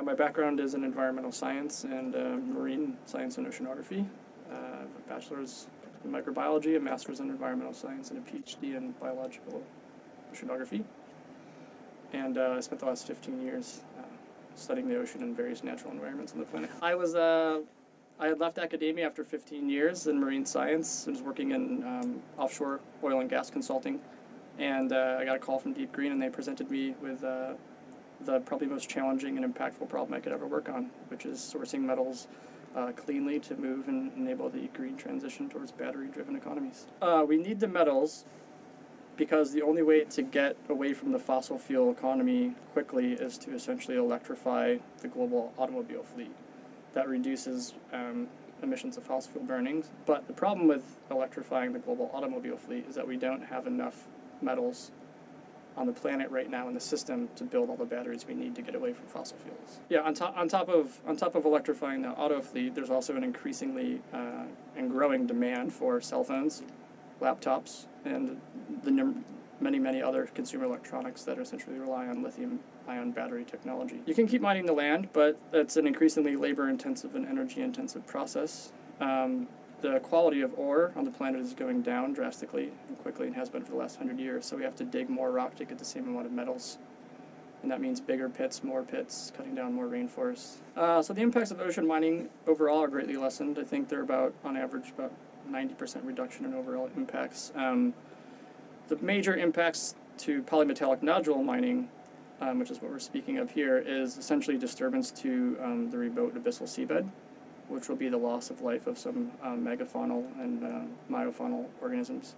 Uh, my background is in environmental science and uh, marine science and oceanography. Uh, I have a bachelor's in microbiology, a master's in environmental science, and a PhD in biological oceanography. And uh, I spent the last 15 years uh, studying the ocean and various natural environments on the planet. I was uh, I had left academia after 15 years in marine science and was working in um, offshore oil and gas consulting. And I got a call from Deep Green, and they presented me with the probably most challenging and impactful problem I could ever work on, which is sourcing metals uh, cleanly to move and enable the green transition towards battery driven economies. Uh, we need the metals because the only way to get away from the fossil fuel economy quickly is to essentially electrify the global automobile fleet. That reduces um, emissions of fossil fuel burnings. But the problem with electrifying the global automobile fleet is that we don't have enough metals on the planet right now in the system to build all the batteries we need to get away from fossil fuels. Yeah, on top on top of on top of electrifying the auto fleet, there's also an increasingly uh, and growing demand for cell phones, laptops, and the many many other consumer electronics that essentially rely on lithium ion battery technology. You can keep mining the land, but that's an increasingly labor intensive and energy intensive process. Um, the quality of ore on the planet is going down drastically and quickly and has been for the last hundred years. So we have to dig more rock to get the same amount of metals. And that means bigger pits, more pits, cutting down more rainforests. Uh, so the impacts of ocean mining overall are greatly lessened. I think they're about, on average, about 90% reduction in overall impacts. Um, the major impacts to polymetallic nodule mining, um, which is what we're speaking of here, is essentially disturbance to um, the remote abyssal seabed which will be the loss of life of some um, megafaunal and uh, meiofaunal organisms,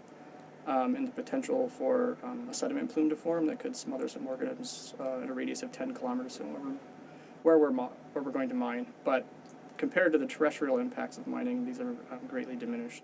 um, and the potential for um, a sediment plume to form that could smother some organisms uh, in a radius of 10 kilometers from where we're, mo- where we're going to mine. But compared to the terrestrial impacts of mining, these are um, greatly diminished.